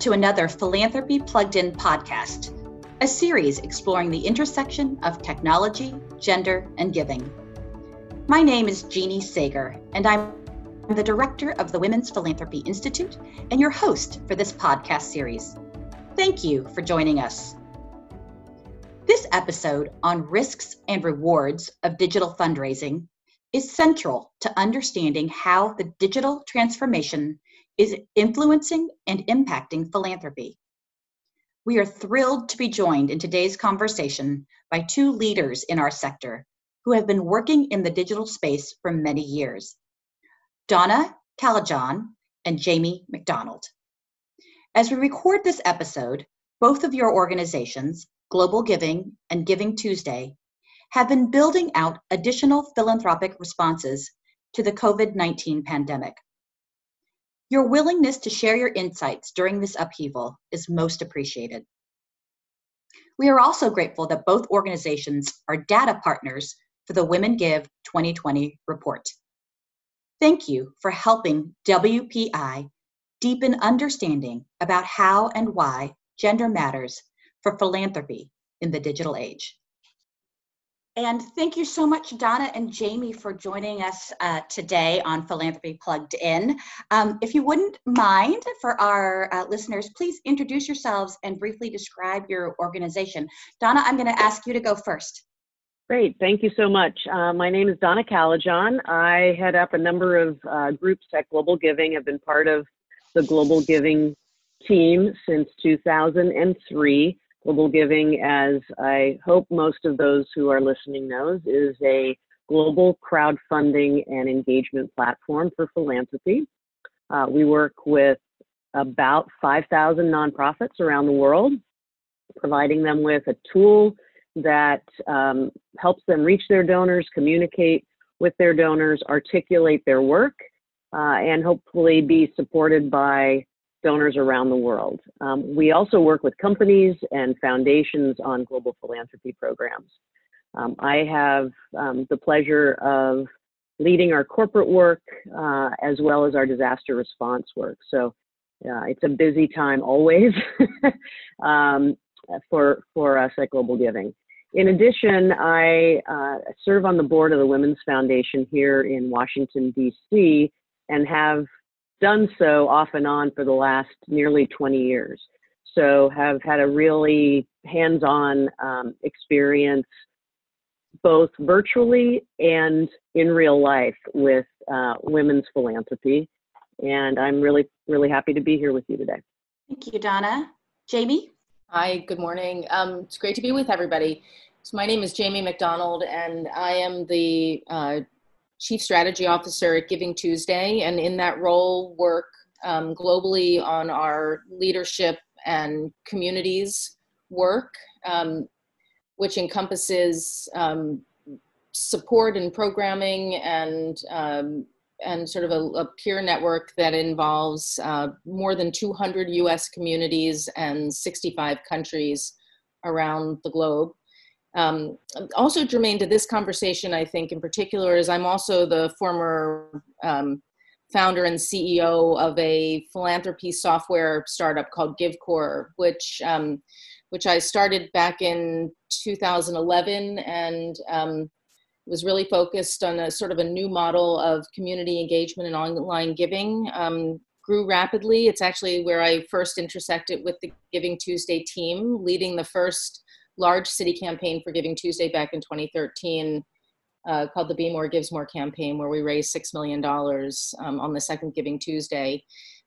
To another Philanthropy Plugged In podcast, a series exploring the intersection of technology, gender, and giving. My name is Jeannie Sager, and I'm the director of the Women's Philanthropy Institute and your host for this podcast series. Thank you for joining us. This episode on risks and rewards of digital fundraising is central to understanding how the digital transformation is influencing and impacting philanthropy. We are thrilled to be joined in today's conversation by two leaders in our sector who have been working in the digital space for many years Donna Callejon and Jamie McDonald. As we record this episode, both of your organizations, Global Giving and Giving Tuesday, have been building out additional philanthropic responses to the COVID 19 pandemic. Your willingness to share your insights during this upheaval is most appreciated. We are also grateful that both organizations are data partners for the Women Give 2020 report. Thank you for helping WPI deepen understanding about how and why gender matters for philanthropy in the digital age. And thank you so much, Donna and Jamie, for joining us uh, today on Philanthropy Plugged In. Um, if you wouldn't mind, for our uh, listeners, please introduce yourselves and briefly describe your organization. Donna, I'm going to ask you to go first. Great, thank you so much. Uh, my name is Donna Callejon. I head up a number of uh, groups at Global Giving. I've been part of the Global Giving team since 2003. Global Giving, as I hope most of those who are listening knows, is a global crowdfunding and engagement platform for philanthropy. Uh, we work with about 5,000 nonprofits around the world, providing them with a tool that um, helps them reach their donors, communicate with their donors, articulate their work, uh, and hopefully be supported by donors around the world. Um, we also work with companies and foundations on global philanthropy programs. Um, I have um, the pleasure of leading our corporate work uh, as well as our disaster response work. So uh, it's a busy time always um, for, for us at Global Giving. In addition, I uh, serve on the board of the Women's Foundation here in Washington, D.C., and have done so off and on for the last nearly 20 years. So have had a really hands-on um, experience both virtually and in real life with uh, women's philanthropy. And I'm really, really happy to be here with you today. Thank you, Donna. Jamie? Hi, good morning. Um, it's great to be with everybody. So my name is Jamie McDonald, and I am the uh, Chief Strategy Officer at Giving Tuesday, and in that role, work um, globally on our leadership and communities work, um, which encompasses um, support and programming and um, and sort of a, a, peer network that involves uh, more than 200 U.S. communities and 65 countries around the globe. Um, also germane to this conversation, I think in particular, is I'm also the former um, founder and CEO of a philanthropy software startup called GiveCorps, which um, which I started back in 2011 and um, was really focused on a sort of a new model of community engagement and online giving. Um, grew rapidly. It's actually where I first intersected with the Giving Tuesday team, leading the first large city campaign for Giving Tuesday back in 2013 uh, called the Be More Gives More campaign, where we raised $6 million um, on the second Giving Tuesday.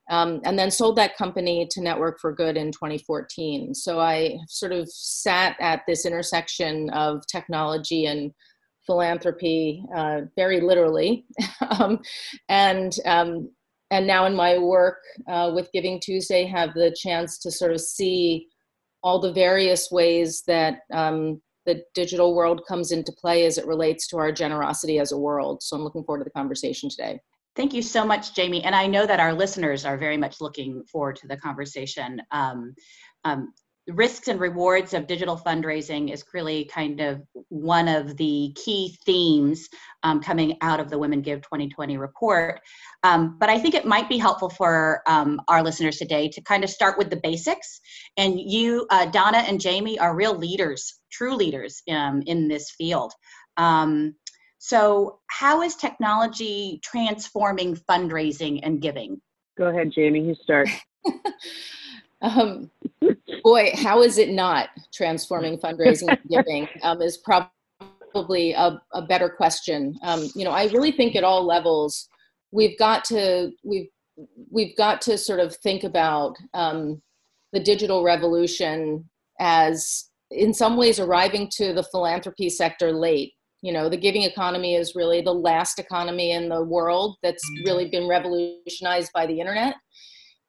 Um, and then sold that company to Network for Good in 2014. So I sort of sat at this intersection of technology and philanthropy, uh, very literally, um, and um, and now in my work uh, with Giving Tuesday, have the chance to sort of see all the various ways that um, the digital world comes into play as it relates to our generosity as a world. So I'm looking forward to the conversation today. Thank you so much, Jamie. And I know that our listeners are very much looking forward to the conversation. Um, um, risks and rewards of digital fundraising is really kind of one of the key themes um, coming out of the Women Give 2020 report. Um, but I think it might be helpful for um, our listeners today to kind of start with the basics. And you, uh, Donna and Jamie, are real leaders, true leaders um, in this field. Um, so, how is technology transforming fundraising and giving? Go ahead, Jamie. You start. Um, boy, how is it not transforming fundraising and giving? Um, is probably a, a better question. Um, you know, I really think at all levels we've got to we've we've got to sort of think about um, the digital revolution as in some ways arriving to the philanthropy sector late you know the giving economy is really the last economy in the world that's really been revolutionized by the internet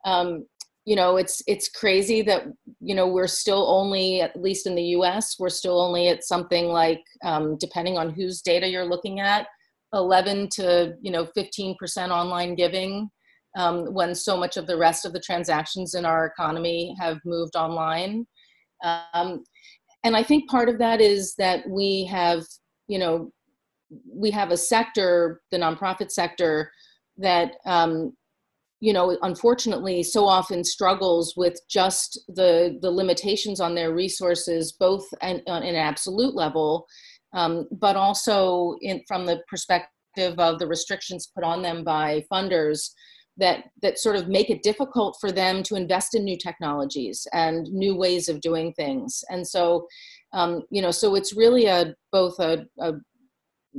um, you know it's it's crazy that you know we're still only at least in the us we're still only at something like um, depending on whose data you're looking at 11 to you know 15% online giving um, when so much of the rest of the transactions in our economy have moved online. Um, and i think part of that is that we have you know we have a sector the nonprofit sector that um, you know unfortunately so often struggles with just the the limitations on their resources both in, on an absolute level um, but also in from the perspective of the restrictions put on them by funders that that sort of make it difficult for them to invest in new technologies and new ways of doing things. And so um, you know so it's really a both a, a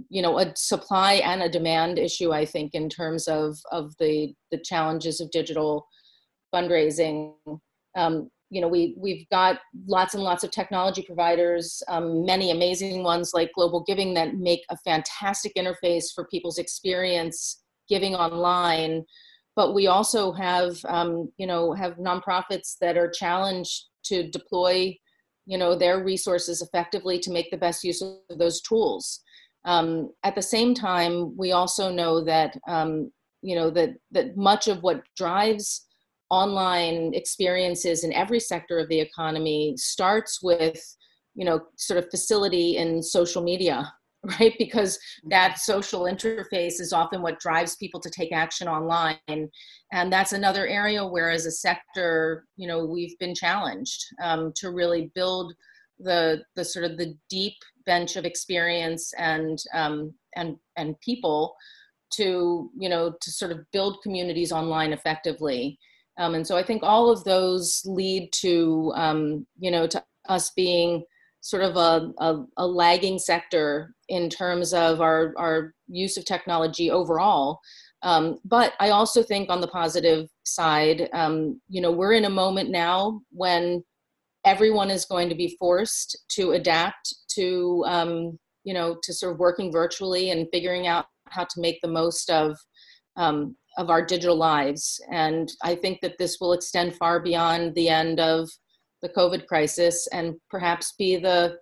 you know a supply and a demand issue i think in terms of of the the challenges of digital fundraising. Um, you know we we've got lots and lots of technology providers um, many amazing ones like global giving that make a fantastic interface for people's experience giving online. But we also have um, you know have nonprofits that are challenged to deploy you know their resources effectively to make the best use of those tools um, at the same time, we also know that um, you know that that much of what drives online experiences in every sector of the economy starts with you know sort of facility in social media right? Because that social interface is often what drives people to take action online. And that's another area where as a sector you know we've been challenged um, to really build the the sort of the deep bench of experience and um, and and people to you know to sort of build communities online effectively. Um, and so i think all of those lead to um, you know to us being sort of a, a, a, lagging sector in terms of our, our use of technology overall. Um, but i also think on the positive side um, you know we're in a moment now when everyone is going to be forced to adapt to um, you know to sort of working virtually and figuring out how to make the most of um, of our digital lives. And i think that this will extend far beyond the end of the covid crisis and perhaps be the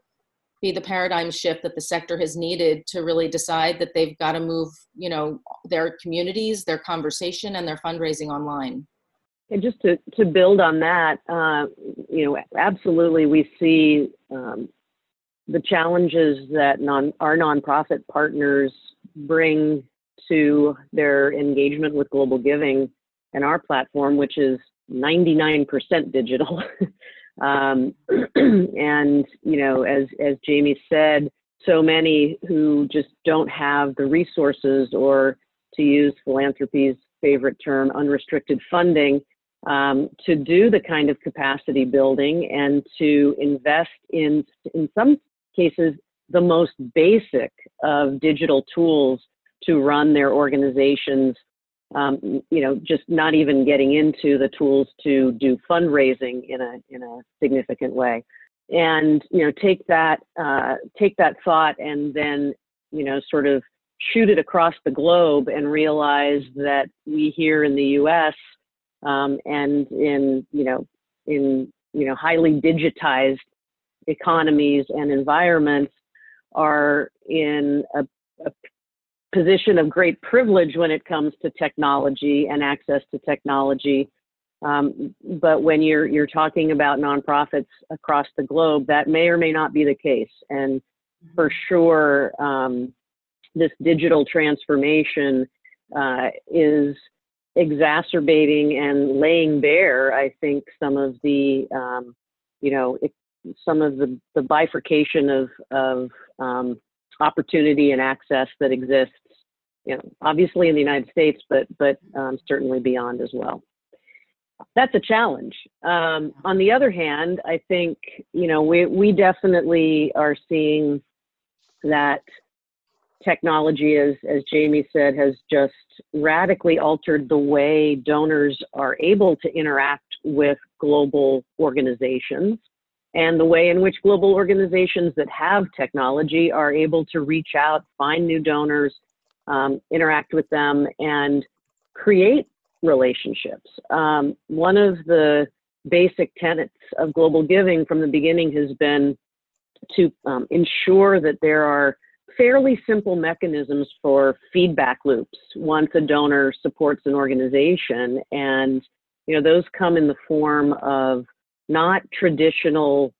be the paradigm shift that the sector has needed to really decide that they've got to move you know their communities their conversation and their fundraising online and just to, to build on that, uh, you know, absolutely we see um, the challenges that non, our nonprofit partners bring to their engagement with global giving and our platform, which is 99% digital. um, and, you know, as, as Jamie said, so many who just don't have the resources or to use philanthropy's favorite term, unrestricted funding um, to do the kind of capacity building and to invest in, in some cases, the most basic of digital tools to run their organizations. Um, you know, just not even getting into the tools to do fundraising in a in a significant way, and you know, take that uh, take that thought and then you know, sort of shoot it across the globe and realize that we here in the U.S um, and in you know in you know highly digitized economies and environments are in a, a position of great privilege when it comes to technology and access to technology Um, but when you're you're talking about nonprofits across the globe, that may or may not be the case. And for sure, um, this digital transformation uh, is exacerbating and laying bare, I think, some of the, um, you know, it, some of the, the bifurcation of, of um, opportunity and access that exists, you know, obviously in the United States, but, but um, certainly beyond as well. That's a challenge. Um, on the other hand, I think, you know, we, we definitely are seeing that technology, as, as Jamie said, has just radically altered the way donors are able to interact with global organizations and the way in which global organizations that have technology are able to reach out, find new donors, um, interact with them, and create relationships. Um, one of the basic tenets of global giving from the beginning has been to um, ensure that there are fairly simple mechanisms for feedback loops once a donor supports an organization. And you know those come in the form of not traditional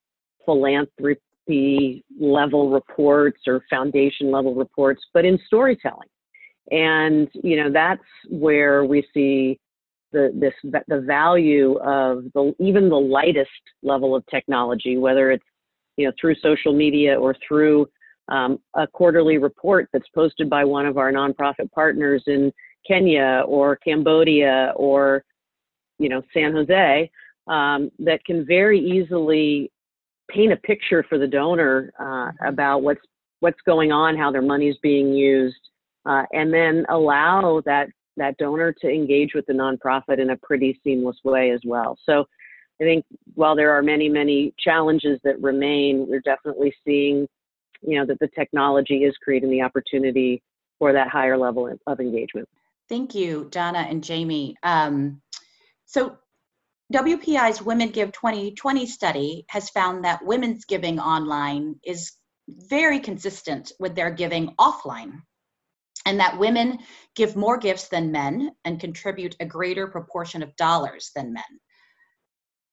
philanthropy level reports or foundation level reports but in storytelling. And you know that's where we see the this the value of the even the lightest level of technology whether it's you know through social media or through um, a quarterly report that's posted by one of our nonprofit partners in Kenya or Cambodia or you know San Jose um, that can very easily paint a picture for the donor uh, mm-hmm. about what's what's going on, how their money is being used, uh, and then allow that that donor to engage with the nonprofit in a pretty seamless way as well. So I think while there are many many challenges that remain, we're definitely seeing you know that the technology is creating the opportunity for that higher level of engagement. Thank you, Donna and Jamie. Um, so WPI's Women Give 2020 study has found that women's giving online is very consistent with their giving offline, and that women give more gifts than men and contribute a greater proportion of dollars than men.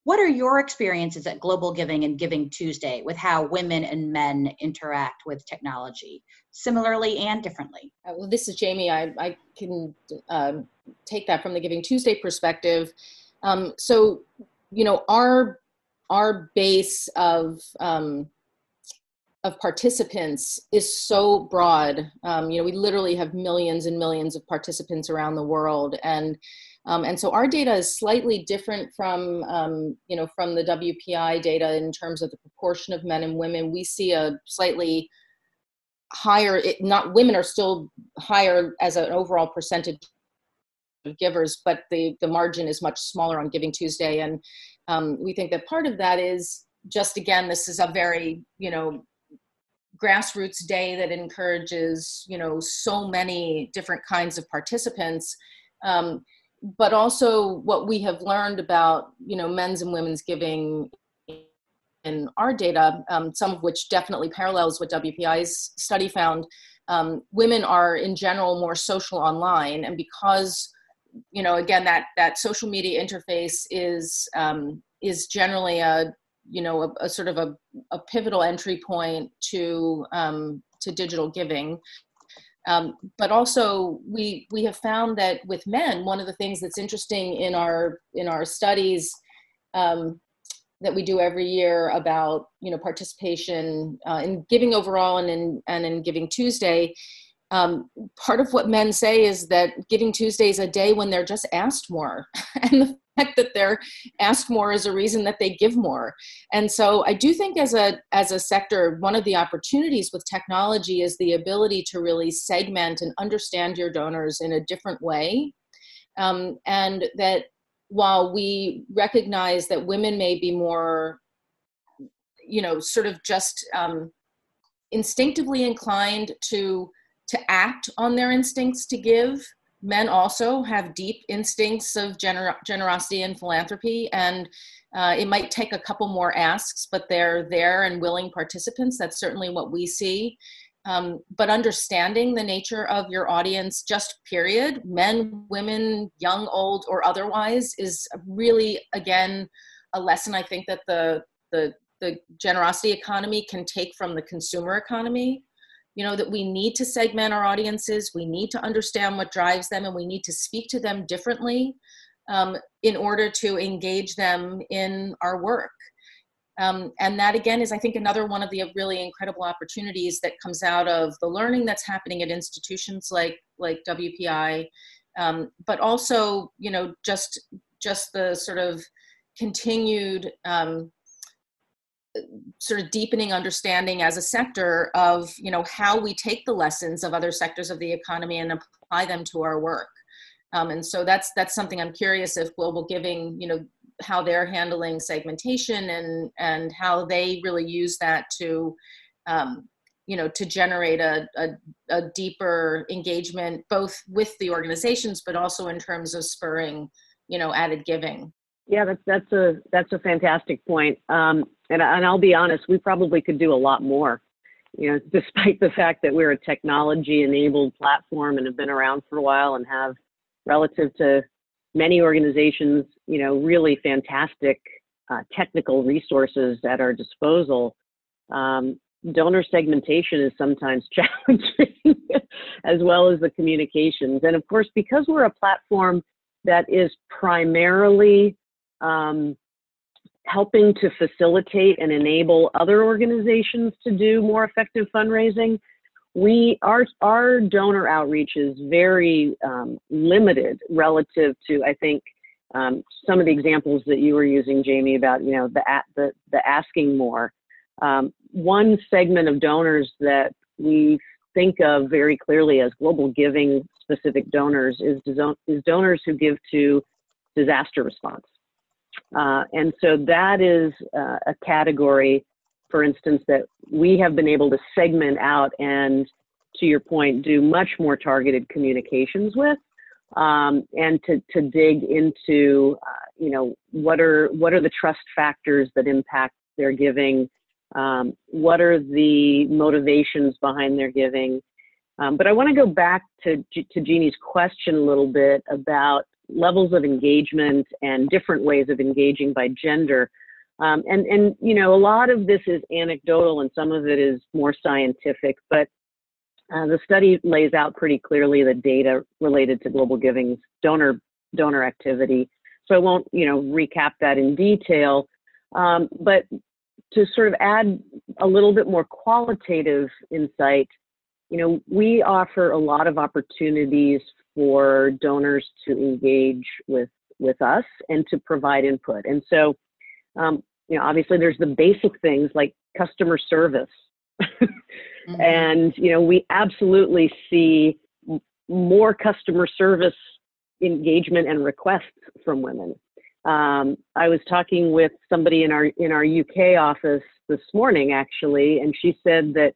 What are your experiences at Global Giving and Giving Tuesday with how women and men interact with technology, similarly and differently? Uh, well, this is Jamie. I, I can um, take that from the Giving Tuesday perspective. Um, so, you know, our our base of um, of participants is so broad. Um, you know, we literally have millions and millions of participants around the world, and um, and so our data is slightly different from, um, you know, from the WPI data in terms of the proportion of men and women. We see a slightly higher, it, not women are still higher as an overall percentage of givers, but the, the margin is much smaller on Giving Tuesday. And um, we think that part of that is just, again, this is a very, you know, grassroots day that encourages, you know, so many different kinds of participants. Um, but also what we have learned about you know men's and women's giving in our data, um, some of which definitely parallels what WPI's study found. Um, women are in general more social online, and because you know again that that social media interface is um, is generally a you know a, a sort of a, a, pivotal entry point to um, to digital giving. Um, but also, we we have found that with men, one of the things that's interesting in our in our studies um, that we do every year about you know participation uh, in giving overall and in and in Giving Tuesday. Um, part of what men say is that Giving Tuesday is a day when they're just asked more, and the fact that they're asked more is a reason that they give more. And so i do think as a as a sector one of the opportunities with technology is the ability to really segment and understand your donors in a different way. Um, and that while we recognize that women may be more you know sort of just um, instinctively inclined to to act on their instincts to give. Men also have deep instincts of gener- generosity and philanthropy and uh, it might take a couple more asks but they're there and willing participants. That's certainly what we see. Um, but understanding the nature of your audience, just period, men, women, young, old, or otherwise, is really again a lesson I think that the the the generosity economy can take from the consumer economy. You know that we need to segment our audiences, we need to understand what drives them, and we need to speak to them differently um, in order to engage them in our work. Um, and that again is, I think, another one of the really incredible opportunities that comes out of the learning that's happening at institutions like like WPI, um, but also, you know, just just the sort of continued um, sort of deepening understanding as a sector of you know how we take the lessons of other sectors of the economy and apply them to our work. Um, and so that's that's something i'm curious if global giving you know how they're handling segmentation and and how they really use that to um, you know to generate a, a, a, deeper engagement both with the organizations but also in terms of spurring you know added giving. Yeah that's that's a that's a fantastic point. Um, and, and i'll be honest we probably could do a lot more you know despite the fact that we're a technology enabled platform and have been around for a while and have relative to many organizations, you know, really fantastic uh, technical resources at our disposal. Um, donor segmentation is sometimes challenging, as well as the communications. And of course, because we're a platform that is primarily um, helping to facilitate and enable other organizations to do more effective fundraising, we our our donor outreach is very um, limited relative to I think um, some of the examples that you were using, Jamie, about you know the the the asking more. Um, one segment of donors that we think of very clearly as global giving specific donors is is donors who give to disaster response, uh, and so that is uh, a category for instance, that we have been able to segment out and, to your point, do much more targeted communications with, um, and to, to dig into, uh, you know, what are what are the trust factors that impact their giving, um, what are the motivations behind their giving. Um, but I want to go back to, to Jeannie's question a little bit about levels of engagement and different ways of engaging by gender. Um, and, and, you know, a lot of this is anecdotal and some of it is more scientific, but uh, the study lays out pretty clearly the data related to global giving's donor, donor activity. So I won't, you know, recap that in detail, um, but to sort of add a little bit more qualitative insight, you know, we offer a lot of opportunities for donors to engage with with us and to provide input. And so um, you know, obviously there's the basic things like customer service. mm-hmm. And, you know, we absolutely see more customer service engagement and requests from women. Um, I was talking with somebody in our in our UK office this morning actually, and she said that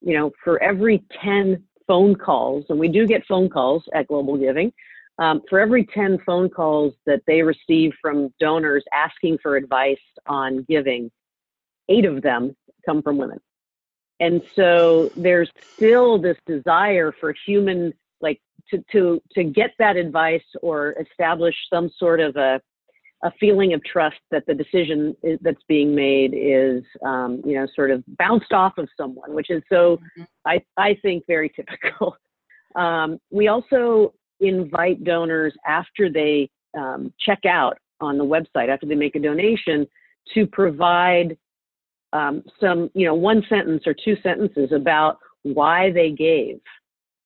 you know for every 10 phone calls, and we do get phone calls at Global Giving, um, for every 10 phone calls that they receive from donors asking for advice on giving, eight of them come from women. And so there's still this desire for human, like to, to, to get that advice or establish some sort of a, a feeling of trust that the decision is, that's being made is, um, you know, sort of bounced off of someone, which is so, mm-hmm. I, I think, very typical. Um, we also invite donors after they um, check out on the website, after they make a donation, to provide um, some, you know, one sentence or two sentences about why they gave,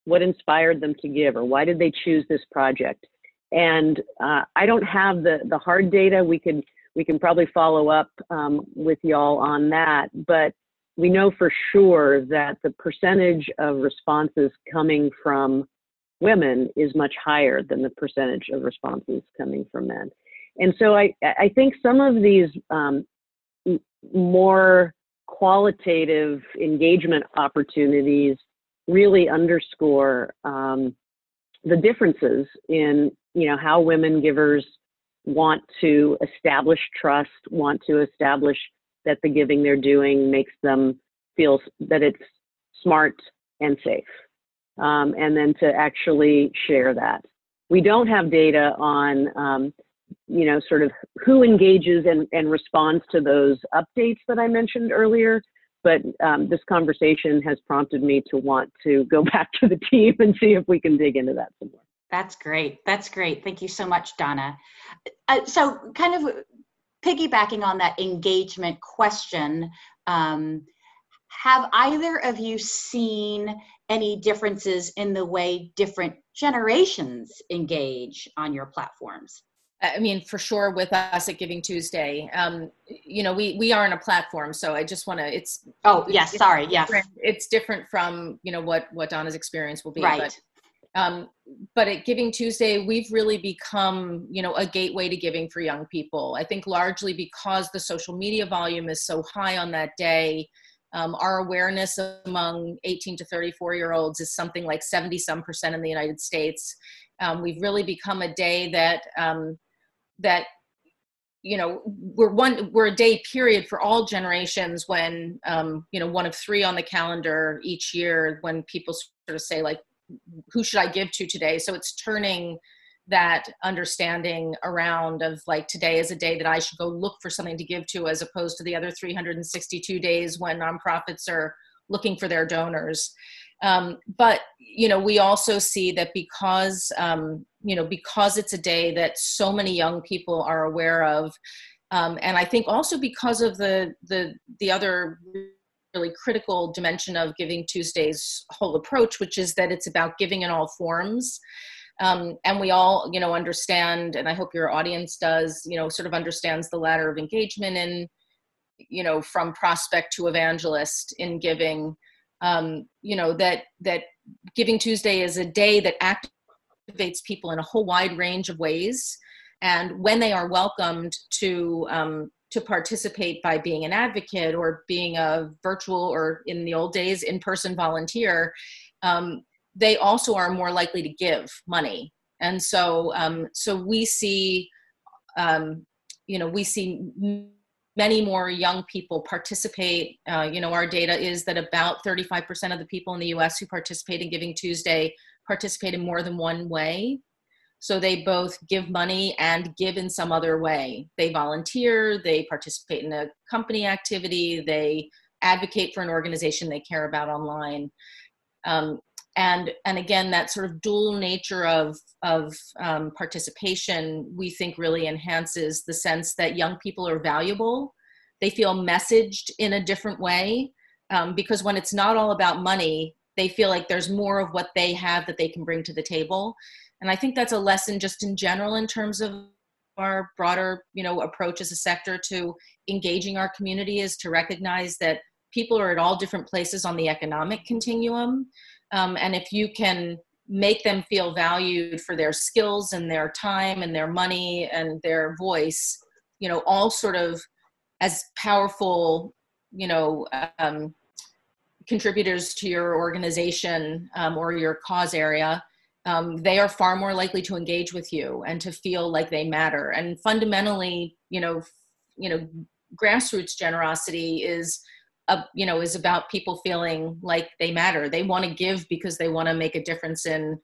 what inspired them to give, or why did they choose this project. And uh, I don't have the the hard data. We could we can probably follow up um, with y'all on that, but we know for sure that the percentage of responses coming from women is much higher than the percentage of responses coming from men. And so I, I think some of these um, more qualitative engagement opportunities really underscore um, the differences in you know how women givers want to establish trust, want to establish that the giving they're doing makes them feel that it's smart, and safe, um, and then to actually share that. We don't have data on, um, you know, sort of who engages and, and responds to those updates that I mentioned earlier. But um, this conversation has prompted me to want to go back to the team and see if we can dig into that some more. That's great. That's great. Thank you so much, Donna. Uh, so, kind of piggybacking on that engagement question, um, have either of you seen any differences in the way different generations engage on your platforms? I mean, for sure, with us at Giving Tuesday, um, you know, we we are in a platform, so I just want to. It's oh yes, it's sorry, yes, it's different from you know what what Donna's experience will be, right. But, um, but at Giving Tuesday, we've really become, you know, a gateway to giving for young people. I think largely because the social media volume is so high on that day. Um, our awareness among 18 to 34 year olds is something like 70 some percent in the United States. Um, we've really become a day that um, that you know we're one we're a day period for all generations when um, you know one of three on the calendar each year when people sort of say like who should I give to today? So it's turning that understanding around of like today is a day that I should go look for something to give to as opposed to the other 362 days when nonprofits are looking for their donors. Um, but you know we also see that because um, you know because it's a day that so many young people are aware of um, and i think also because of the the the other really critical dimension of Giving Tuesday's whole approach, which is that it's about giving in all forms. Um, and we all, you know, understand, and I hope your audience does, you know, sort of understands the ladder of engagement and, you know, from prospect to evangelist in giving. Um, you know that that Giving Tuesday is a day that activates people in a whole wide range of ways, and when they are welcomed to um, to participate by being an advocate or being a virtual or in the old days in person volunteer um, they also are more likely to give money. And so um, so we see um, you know we see many more young people participate uh, you know our data is that about 35% of the people in the us who participate in giving tuesday participate in more than one way so they both give money and give in some other way. They volunteer, they participate in a company activity, they advocate for an organization they care about online. Um, and and again that sort of dual nature of of um, participation we think really enhances the sense that young people are valuable. They feel messaged in a different way um, because when it's not all about money they feel like there's more of what they have that they can bring to the table. And i think that's a lesson just in general in terms of our broader you know approach as a sector to engaging our community is to recognize that people are at all different places on the economic continuum um, and if you can make them feel valued for their skills and their time and their money and their voice you know all sort of as powerful you know um, contributors to your organization um, or your cause area um, they are far more likely to engage with you and to feel like they matter. And fundamentally you know you know grassroots generosity is a, you know is about people feeling like they matter. They want to give because they want to make a difference in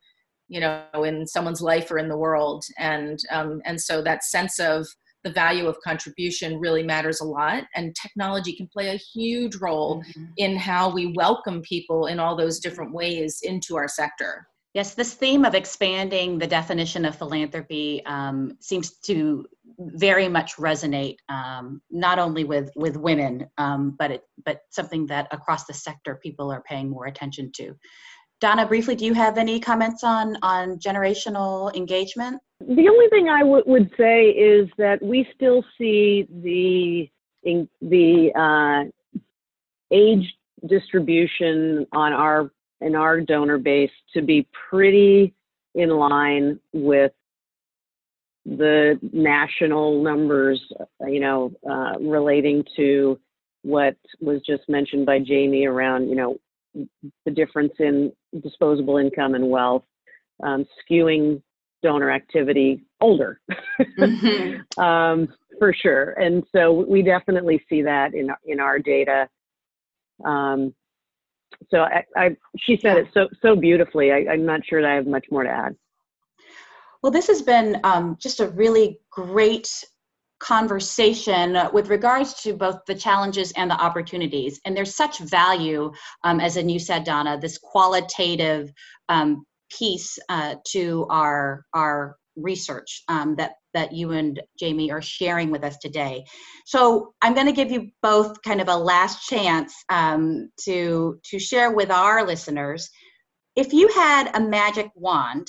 you know in someone's life or in the world. And um, and so that sense of the value of contribution really matters a lot. And technology can play a huge role mm-hmm. in how we welcome people in all those different ways into our sector. Yes, this theme of expanding the definition of philanthropy um, seems to very much resonate um, not only with with women, um, but it, but something that across the sector people are paying more attention to. Donna, briefly, do you have any comments on on generational engagement? The only thing I w- would say is that we still see the in, the uh, age distribution on our in our donor base to be pretty in line with the national numbers, you know, uh, relating to what was just mentioned by Jamie around, you know, the difference in disposable income and wealth, um, skewing donor activity older, mm-hmm. um, for sure. And so we definitely see that in in our data. Um, so I, I, she said it so so beautifully. I, am not sure that I have much more to add. Well, this has been um, just a really great conversation with regards to both the challenges and the opportunities. And there's such value, um, as you said, Donna, this qualitative um, piece uh, to our our research um, that that you and Jamie are sharing with us today. So I'm going to give you both kind of a last chance um, to to share with our listeners. If you had a magic wand,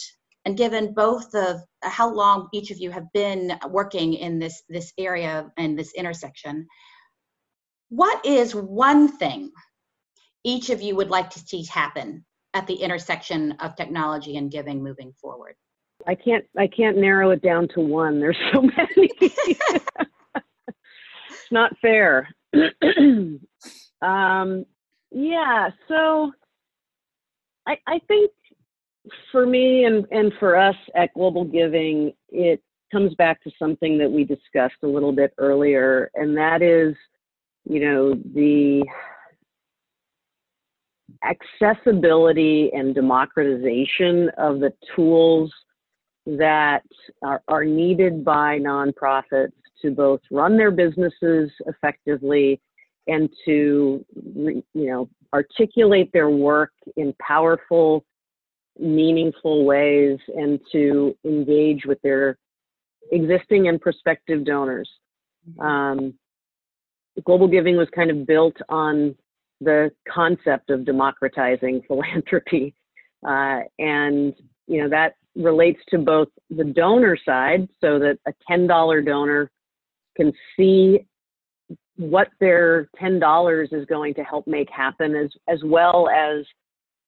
and given both of how long each of you have been working in this this area and this intersection, what is one thing each of you would like to see happen at the intersection of technology and giving moving forward? I can't I can't narrow it down to one. There's so many. it's not fair. um, yeah, so I I think for me and and for us at Global Giving, it comes back to something that we discussed a little bit earlier, and that is, you know, the accessibility and democratization of the tools that are, are needed by nonprofits to both run their businesses effectively and to you know articulate their work in powerful meaningful ways and to engage with their existing and prospective donors. Um, global giving was kind of built on the concept of democratizing philanthropy uh, and you know that relates to both the donor side so that a $10 donor can see what their $10 is going to help make happen as, as well as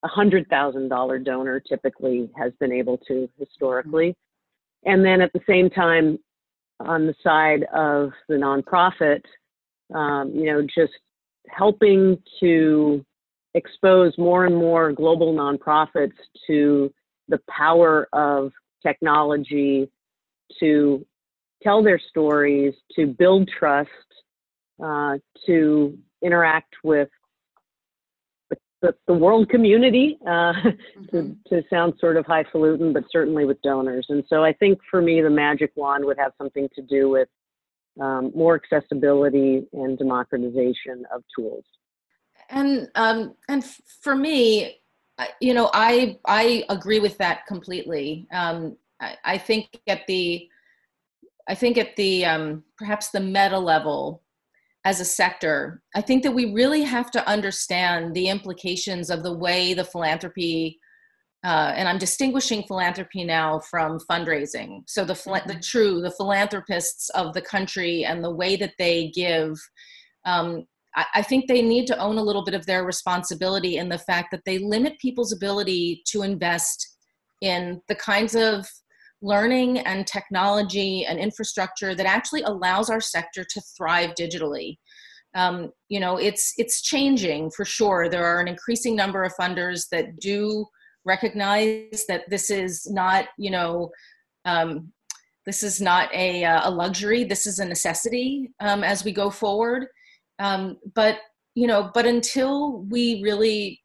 a $100,000 donor typically has been able to historically. And then at the same time, on the side of the nonprofit, um, you know, just helping to expose more and more global nonprofits to the power of technology to tell their stories, to build trust, uh, to interact with the, the, world community, uh, mm-hmm. to, to sound sort of highfalutin, but certainly with donors. And so I think for me, the magic wand would have something to do with um, more accessibility and democratization of tools. And um, and for me, you know, I I agree with that completely. Um, I, I, think at the I think at the um, perhaps the meta level as a sector, I think that we really have to understand the implications of the way the philanthropy. Uh, and I'm distinguishing philanthropy now from fundraising. So the the mm-hmm. true the philanthropists of the country and the way that they give um, I think they need to own a little bit of their responsibility in the fact that they limit people's ability to invest in the kinds of learning and technology and infrastructure that actually allows our sector to thrive digitally. Um, you know, it's it's changing for sure. There are an increasing number of funders that do recognize that this is not, you know, um, this is not a, a luxury. This is a necessity um, as we go forward. Um, but you know, but until we really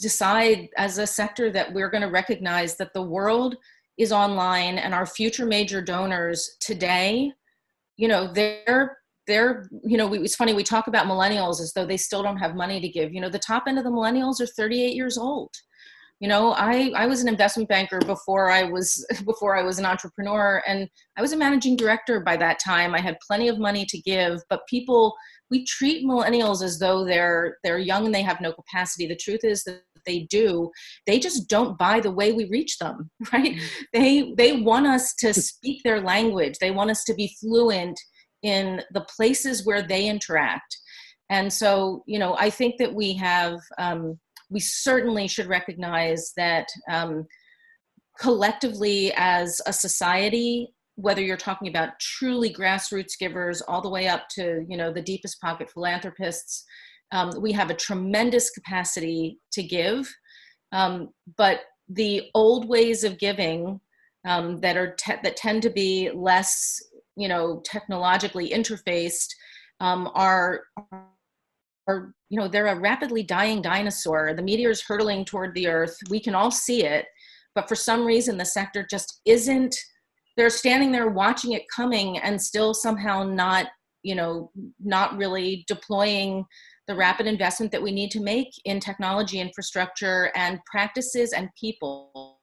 decide as a sector that we're going to recognize that the world is online and our future major donors today, you know, they're they're you know it's funny we talk about millennials as though they still don't have money to give. You know the top end of the millennials are 38 years old. You know i i was an investment banker before i was before i was an entrepreneur and i was a managing director by that time. I had plenty of money to give but people we treat millennials as though they're they're young and they have no capacity. The truth is that they do they just don't buy the way we reach them right? Mm-hmm. they they want us to speak their language. They want us to be fluent in the places where they interact. And so you know i think that we have um, we certainly should recognize that um, collectively as a society whether you're talking about truly grassroots givers all the way up to you know the deepest pocket philanthropists um, we have a tremendous capacity to give um, but the old ways of giving um, that are te- that tend to be less you know technologically interfaced um, are are, you know, they're a rapidly dying dinosaur. The meteor is hurtling toward the earth. We can all see it, but for some reason, the sector just isn't. They're standing there watching it coming and still somehow not, you know, not really deploying the rapid investment that we need to make in technology infrastructure and practices and people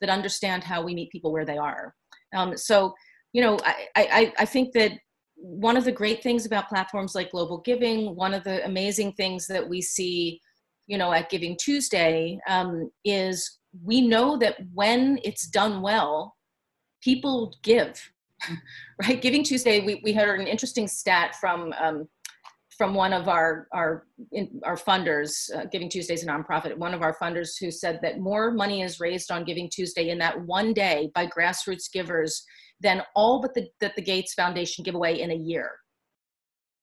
that understand how we meet people where they are. Um, so, you know, I, I, I think that one of the great things about platforms like Global Giving, one of the amazing things that we see, you know, at Giving Tuesday um, is we know that when it's done well, people give, right? Giving Tuesday, we, we heard an interesting stat from um, from one of our our in, our funders, uh, Giving Tuesday is a nonprofit. One of our funders who said that more money is raised on Giving Tuesday in that one day by grassroots givers than all but the that the Gates Foundation give away in a year.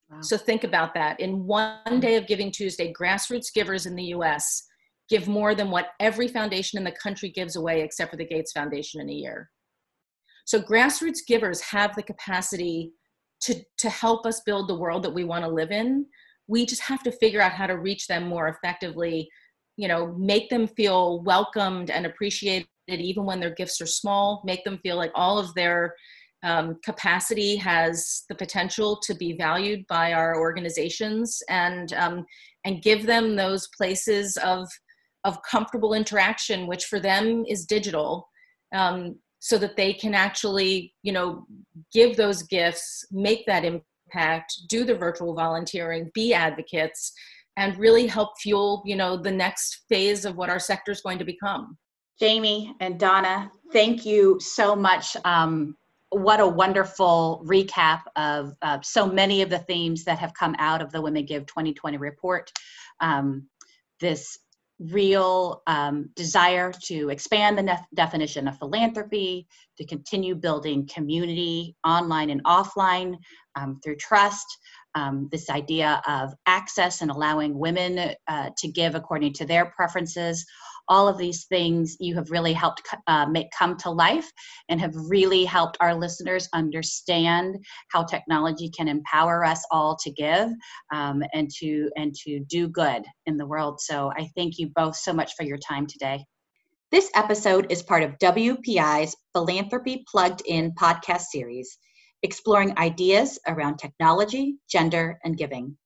Wow. So think about that. In one day of Giving Tuesday, grassroots givers in the U.S. give more than what every foundation in the country gives away, except for the Gates Foundation in a year. So grassroots givers have the capacity to to help us build the world that we want to live in we just have to figure out how to reach them more effectively you know make them feel welcomed and appreciated even when their gifts are small make them feel like all of their um, capacity has the potential to be valued by our organizations and um, and give them those places of of comfortable interaction which for them is digital. Um, so that they can actually you know give those gifts make that impact do the virtual volunteering be advocates and really help fuel you know the next phase of what our sector is going to become. Jamie and donna thank you so much. Um, what a wonderful recap of uh, so many of the themes that have come out of the women give 2020 report. Um, this real um, desire to expand the nef- definition of philanthropy, to continue building community online and offline um, through trust. Um, this idea of access and allowing women uh, to give according to their preferences, all of these things you have really helped uh, make come to life and have really helped our listeners understand how technology can empower us all to give um, and to and to do good in the world so i thank you both so much for your time today this episode is part of WPI's Philanthropy Plugged In podcast series, exploring ideas around technology, gender, and giving.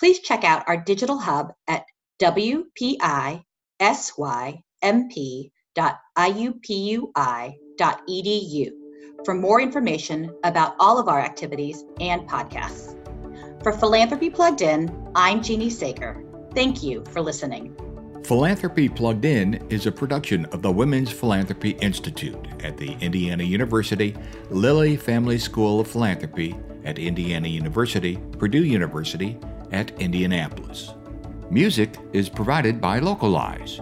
Please check out our digital hub at WPI symp.iupui.edu for more information about all of our activities and podcasts. For Philanthropy Plugged In, I'm Jeannie Sager. Thank you for listening. Philanthropy Plugged In is a production of the Women's Philanthropy Institute at the Indiana University Lilly Family School of Philanthropy at Indiana University, Purdue University at Indianapolis. Music is provided by Localize